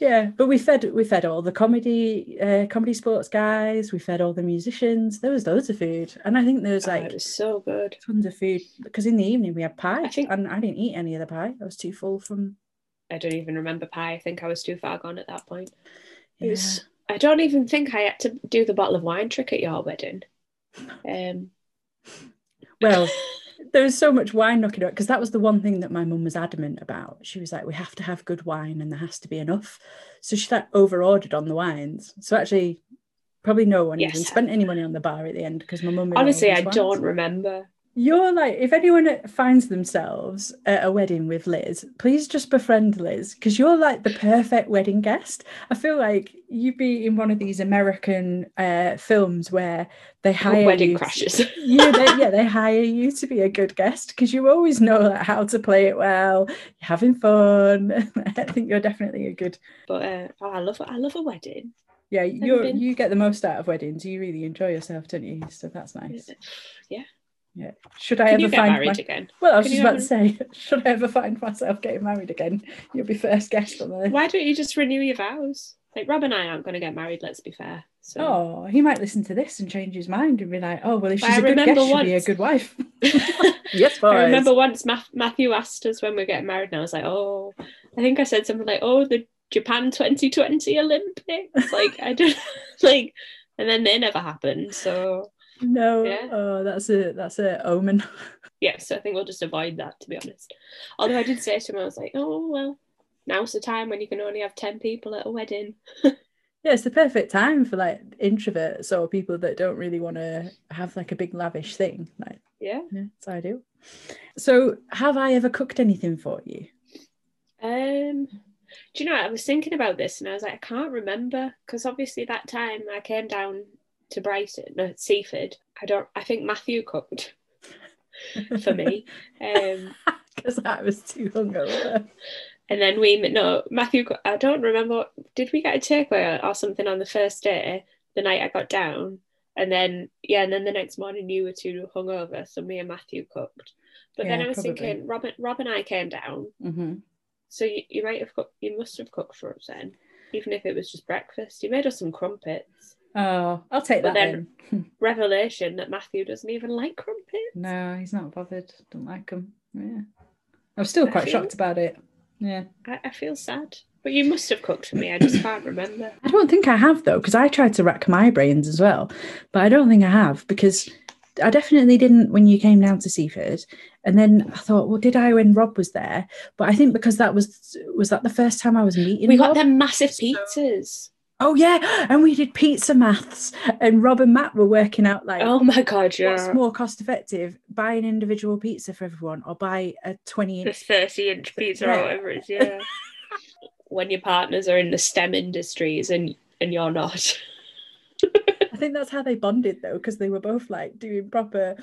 yeah, but we fed we fed all the comedy uh, comedy sports guys. We fed all the musicians. There was loads of food, and I think there was Oh, like it was so good. tons of food because in the evening we had pie, I think- and I didn't eat any of the pie. I was too full from. I don't even remember pie. I think I was too far gone at that point. It Yeah. was, I don't even think I had to do the bottle of wine trick at your wedding. Um, Well, there was so much wine knocking about because that was the one thing that my mum was adamant about. She was like, "We have to have good wine, and there has to be enough." So she like over ordered on the wines. So actually, probably no one even spent any money on the bar at the end because my mum. honestly, I wines. don't remember. You're like, if anyone finds themselves at a wedding with Liz, please just befriend Liz because you're like the perfect wedding guest. I feel like you'd be in one of these American uh, films where they hire Wedding you to- crashes. yeah, they, yeah, they hire you to be a good guest because you always know like, how to play it well. You're having fun. I think you're definitely a good. But uh, oh, I love I love a wedding. Yeah, you you get the most out of weddings. You really enjoy yourself, don't you? So that's nice. Yeah. Yeah. Should I Can ever you get find married my- again? Well, I was Can just you about to say, should I ever find myself getting married again, you'll be first guest on the. Why don't you just renew your vows? Like Rob and I aren't going to get married. Let's be fair. So Oh, he might listen to this and change his mind and be like, "Oh, well, if she's I a good guest, remember she'll be a good wife." yes, boys. I remember once Matthew asked us when we are getting married, and I was like, "Oh, I think I said something like, oh, the Japan 2020 Olympics." Like I don't like, and then they never happened. So No, Yeah. oh, that's a that's a omen. yeah, so I think we'll just avoid that to be honest. Although I did say to him, I was like, "Oh well, now's the time when you can only have ten people at a wedding." Yeah, it's the perfect time for like introverts or people that don't really want to have like a big lavish thing. Like, Yeah. yeah, it's ideal. So, have I ever cooked anything for you? Um, do you know? I was thinking about this, and I was like, I can't remember because obviously that time I came down to Brighton, no, Seaford. I don't. I think Matthew cooked for me. Um, because I was too hungover. and then we no Matthew. I don't remember. Did we get a takeaway or something on the first day? The night I got down, and then yeah, and then the next morning you were too hungover, so me and Matthew cooked. But then I was probably. thinking, Rob, Rob and I came down, hmm So you, you might have cooked, you must have cooked for us then, even if it was just breakfast. You made us some crumpets. Oh, I'll take But that then- then. Revelation that Matthew doesn't even like crumpets. no, he's not bothered. Don't like them. Yeah, I'm still quite feel- shocked about it. Yeah, I, I feel sad. But you must have cooked for me. I just can't remember. I don't think I have though, because I tried to rack my brains as well, but I don't think I have because I definitely didn't when you came down to Seaford. And then I thought, well, did I when Rob was there? But I think because that was was that the first time I was meeting. We got Rob? them massive pizzas. Oh yeah, and we did pizza maths, and Rob and Matt were working out like. Oh my god, yeah. What's more cost effective, buy an individual pizza for everyone or buy a 20 This inch? 30 inch pizza Yeah. or whatever it is, yeah. when your partners are in the STEM industries and and you're not. I think that's how they bonded though, because they were both like doing proper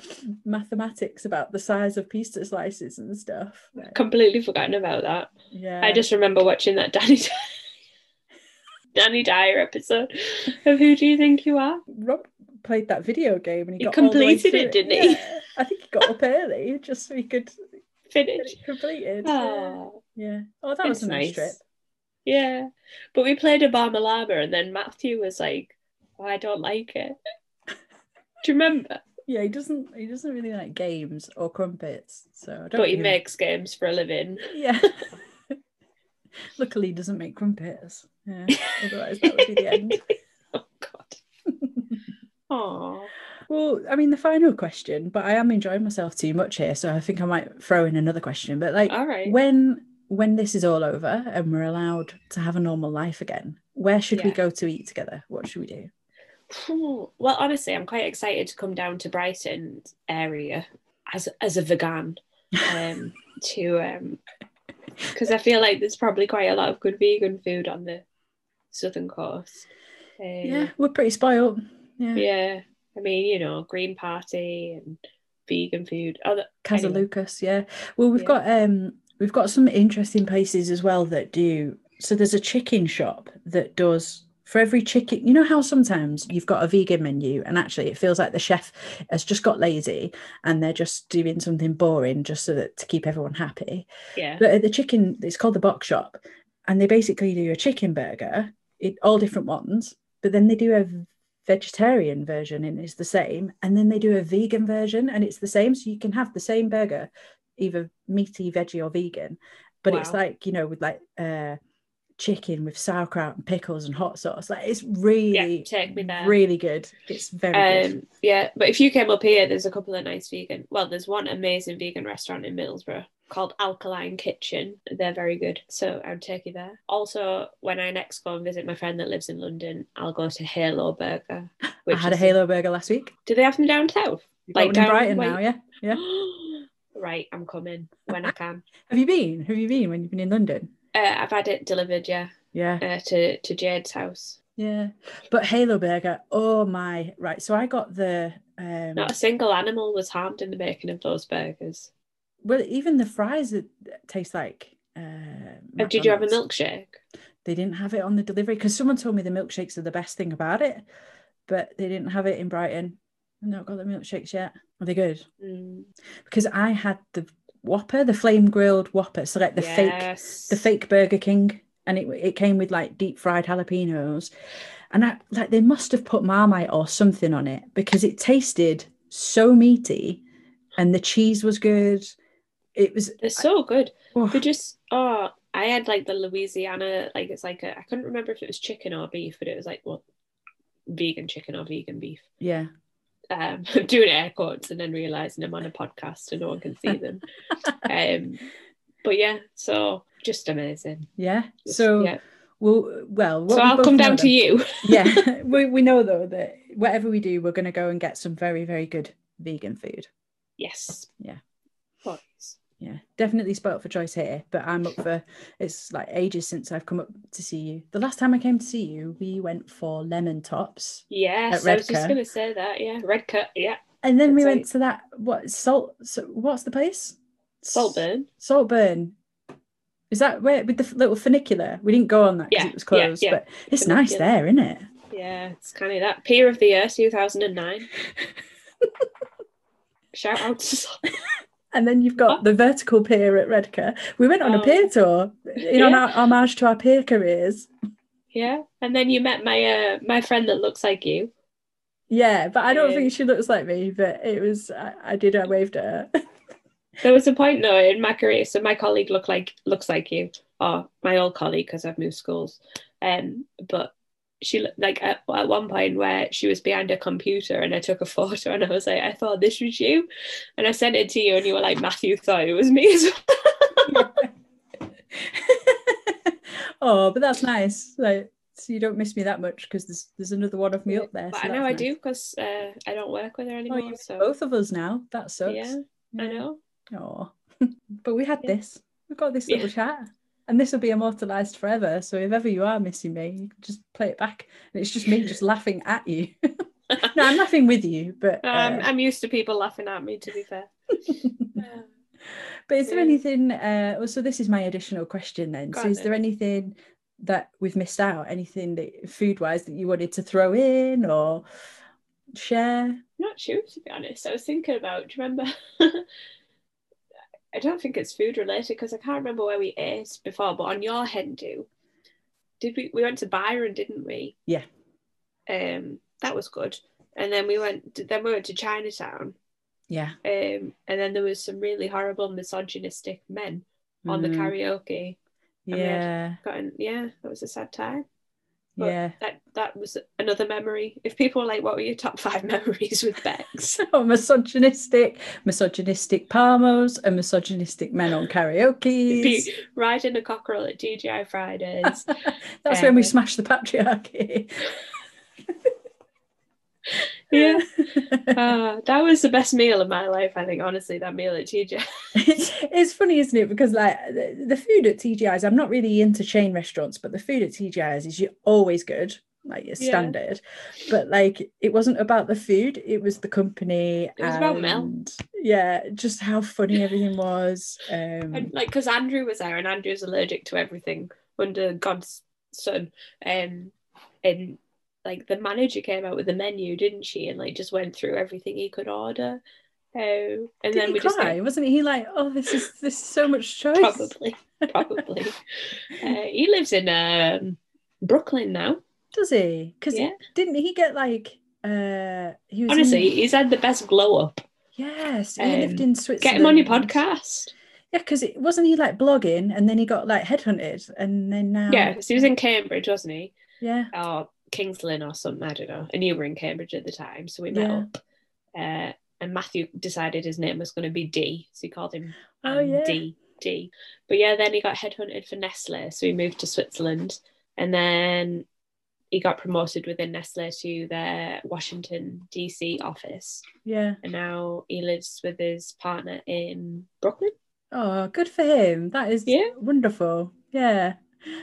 mathematics about the size of pizza slices and stuff. Like, Completely forgotten about that. yeah. I just remember watching that Danny Danny Dyer episode of Who Do You Think You Are? Rob played that video game and he, He got all the way completed it, didn't he? Yeah. I think he got up early just so he could Finish. it completed. Ah. Yeah. Oh, yeah. Oh, that was a nice, trip. yeah. But we played a Barma Llama and then Matthew was like, oh, I don't like it. Do you remember? Yeah, he doesn't. He doesn't really like games or crumpets, so I don't. But he really- makes games for a living. Yeah. Luckily, he doesn't make crumpets. Yeah. Otherwise, that would be the end. Oh God. Oh. Well, I mean, the final question, but I am enjoying myself too much here, so I think I might throw in another question. But like, All right. when when this is all over and we're allowed to have a normal life again, where should we go to eat together? What should we do? Well, honestly, I'm quite excited to come down to Brighton area as as a vegan um, to um because I feel like there's probably quite a lot of good vegan food on the southern coast. Um, Yeah, we're pretty spoiled. Yeah. yeah. I mean, you know, Green Party and vegan food. Other Casa Anyway. Lucas, yeah. Well, we've Yeah. got um we've got some interesting places as well that do. So there's a chicken shop that does for every chicken. You know how sometimes you've got a vegan menu and actually it feels like the chef has just got lazy and they're just doing something boring just so that to keep everyone happy. yeah. But at the chicken, it's called the Bok Shop, and they basically do a chicken burger, it, all different ones, but then they do a vegetarian version and it's the same, and then they do a vegan version and it's the same. So you can have the same burger, either meaty, veggie, or vegan, but it's like you know with like uh, chicken with sauerkraut and pickles and hot sauce. Like it's really, take me there. really good. It's very good. Um, yeah, but if you came up here, there's a couple of nice vegan. Well, there's one amazing vegan restaurant in Middlesbrough called Alkaline Kitchen. They're very good, so I'd take you there. Also, when I next go and visit my friend that lives in London, I'll go to Halo Burger. I had a Halo burger last week. Do they have them down south? You've Like one in Brighton where now, yeah, yeah. right, I'm coming when I can. Have you been? Have you been when you've been in London? Uh, I've had it delivered, yeah, Yeah. uh, to to Jade's house. Yeah, but Halo Burger, oh my! Right, so I got the um. Not a single animal was harmed in the making of those burgers. Well, even the fries that taste like. Uh, Uh, did you have a milkshake? They didn't have it on the delivery because someone told me the milkshakes are the best thing about it, but they didn't have it in Brighton. I've not got the milkshakes yet. Are they good? Mm, Because I had the Whopper, the flame grilled Whopper, so like the fake, the fake Burger King and it it came with like deep fried jalapenos, and I like they must have put Marmite or something on it because it tasted so meaty, and the cheese was good. It was They're so good. oh, They just oh, I had like the Louisiana, like it's like a, I couldn't remember if it was chicken or beef, but it was like well, vegan chicken or vegan beef. yeah. Um, I'm doing air quotes and then realizing I'm on a podcast and no one can see them. um, but yeah, so just amazing. Yeah. Just- So yeah, we'll well. so I'll come down to you. yeah, we we know though that whatever we do, we're going to go and get some very very good vegan food. Yes. Yeah. Please. Yeah, definitely spoiled for choice here, but I'm up for. It's like ages since I've come up to see you. The last time I came to see you, we went for lemon tops, Yes, I was just gonna say that. Yeah, Redcar. Yeah, and then we That's went to that what salt? So what's the place? Saltburn. Saltburn. Is that where with the little funicular? We didn't go on that because Yeah, it was closed, yeah. but it's nice there, isn't it? Yeah, it's kind of that pier of the year, 2009. Shout out to And then you've got the vertical pier at Redcar. We went on a Oh. pier tour in Yeah. our homage to our pier careers. yeah, and then you met my uh my friend that looks like you. Yeah, but I don't Yeah. think she looks like me. But it was I, I did. I waved at her. There was a point though in my career, so my colleague looked like looks like you, or my old colleague because I've moved schools. Um, but she looked like at, at one point where she was behind a computer and I took a photo and I was like, I thought this was you, and I sent it to you and you were like, Matthew thought it was me as well. oh, but that's nice. Like, so you don't miss me that much because there's there's another one of me up there. But so I know I nice. do because uh, I don't work with her Oh, anymore. you so both of us now. That sucks. yeah, I know. Oh, but we had Yeah. this. We've got this Yeah. little chat, and this will be immortalized forever. So if ever you are missing me, you can just play it back, and it's just me just laughing at you. no, I'm laughing with you, but Um, uh, I'm used to people laughing at me. To be fair. but is there yeah. anything? Uh, well, so this is my additional question then. Go So on is then. there anything that we've missed out? Anything that food wise that you wanted to throw in or share? not sure to be honest. I was thinking about. Do you remember? I don't think it's food related because I can't remember where we ate before. But on your hen do, did we? We went to Byron, didn't we? Yeah. Um, that was good. And then we went. Then we went to Chinatown. Yeah. Um, and then there was some really horrible misogynistic men on the Mm, karaoke. we Yeah. Gotten, yeah, that was a sad time. But Yeah. that that was another memory. If people are like, what were your top five memories with Bex? Oh, misogynistic, misogynistic parmos, and misogynistic men on karaoke. Riding a cockerel at TGI Fridays. That's when we Uh, smashed the patriarchy. Yeah, uh, that was the best meal of my life. I think, honestly, that meal at TGI. it's funny, isn't it? Because like the, the food at TGI's, I'm not really into chain restaurants, but the food at TGI's is always good, like Yeah. standard. But like it wasn't about the food; it was the company. It was about Mel. Yeah, just how funny everything was. Um, And, like, because Andrew was there, and Andrew's allergic to everything under God's sun. Um, and like the manager came out with the menu, didn't she? And like just went through everything he could order. Oh, and did then he we just cry? Wasn't he like, "Oh, this is this is so much choice"? probably, probably. uh, he lives in um, Brooklyn now. Does he? Because Yeah. didn't he get like uh he was Honestly, in, he's had the best glow up. yes he um, lived in Switzerland. Get him on your podcast. Yeah, because it wasn't he like blogging and then he got like headhunted and then now Yeah, 'cause he was in Cambridge, wasn't he? yeah Or Kings Lynn or something, I don't know. And you were in Cambridge at the time, so we met Yeah. up. Uh, and Matthew decided his name was going to be D, so he called him Oh, um, yeah. D. D. But yeah, then he got headhunted for Nestle, so he moved to Switzerland, and then he got promoted within Nestle to their Washington DC office, yeah and now he lives with his partner in Brooklyn. oh good for him that is Yeah. wonderful yeah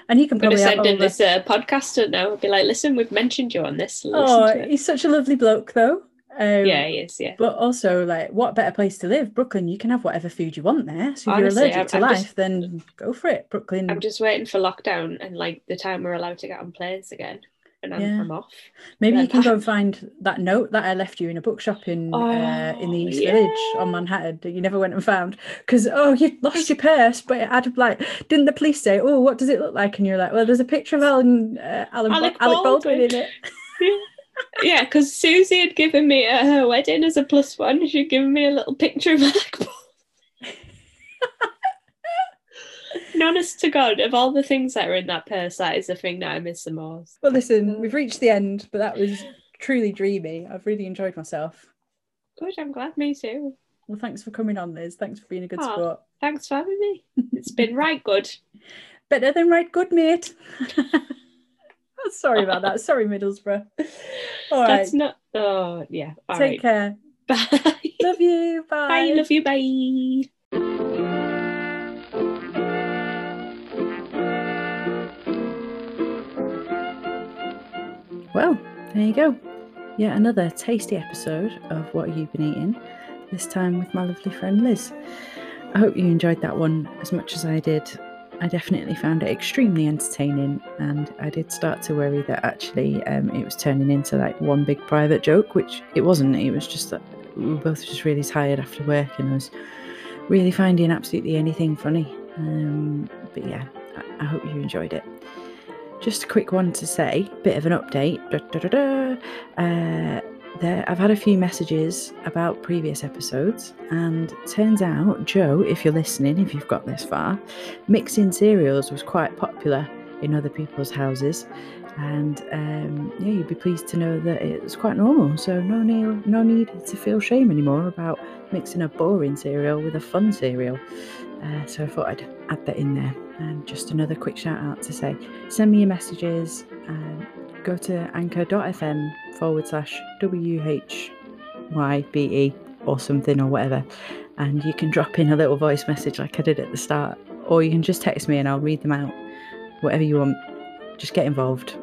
and he can probably send in this uh, podcaster now and be like, listen, we've mentioned you on this. Oh he's such a lovely bloke though um, Yeah, he is. Yeah. but also like what better place to live brooklyn you can have whatever food you want there so if Honestly, you're allergic I'm- to I'm life just- then go for it brooklyn I'm just waiting for lockdown and like the time we're allowed to get on planes again. And I'm, Yeah. I'm off. Maybe you can go and find that note that I left you in a bookshop in uh, in the Oh, East Village on. Manhattan that you never went and found because oh you lost your purse, but it had like didn't the police say oh what does it look like and you're like well there's a picture of Alan uh, Alan Alec, Alec Alec Baldwin in it. Yeah, because Susie had given me at her wedding as a plus one. She'd given me a little picture of Alec Baldwin. and honest to God, of all the things that are in that purse, that is the thing that I miss the most. Well, listen, we've reached the end, but that was truly dreamy. I've really enjoyed myself. Good, I'm glad, me too. Well, thanks for coming on, Liz. Thanks for being a good Aw. sport. Thanks for having me. It's been right good. Better than right good, mate. Sorry about that. Sorry, Middlesbrough. All right. That's not. Oh, yeah. All Take right. care. Bye. Love you. Bye. Bye. Love you. Bye. Well, there you go. Yet another tasty episode of What You've Been Eating, this time with my lovely friend Liz. I hope you enjoyed that one as much as I did. I definitely found it extremely entertaining, and I did start to worry that actually um, it was turning into like one big private joke, which it wasn't. It was just that we were both just really tired after work and I was really finding absolutely anything funny. Um, but yeah, I, I hope you enjoyed it. Just a quick one to say, bit of an update. Da, da, da. Uh, there, I've had a few messages about previous episodes, and turns out, Joe, if you're listening, if you've got this far, mixing cereals was quite popular in other people's houses, and um, yeah, you'd be pleased to know that it's quite normal. So no need, no need to feel shame anymore about mixing a boring cereal with a fun cereal. Uh, so I thought I'd add that in there. And just another quick shout out to say send me your messages and go to anchor.fm forward slash WHYBE or something or whatever. And you can drop in a little voice message like I did at the start, or you can just text me and I'll read them out. Whatever you want, just get involved.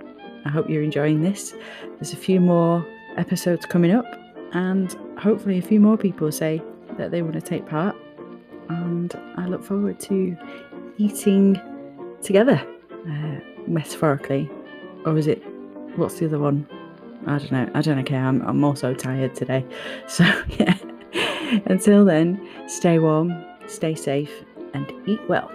I hope you're enjoying this. There's a few more episodes coming up, and hopefully, a few more people say that they want to take part. And I look forward to eating together, uh, metaphorically, or is it? What's the other one? I don't know. I don't care. I'm I'm also tired today. So yeah. Until then, stay warm, stay safe, and eat well.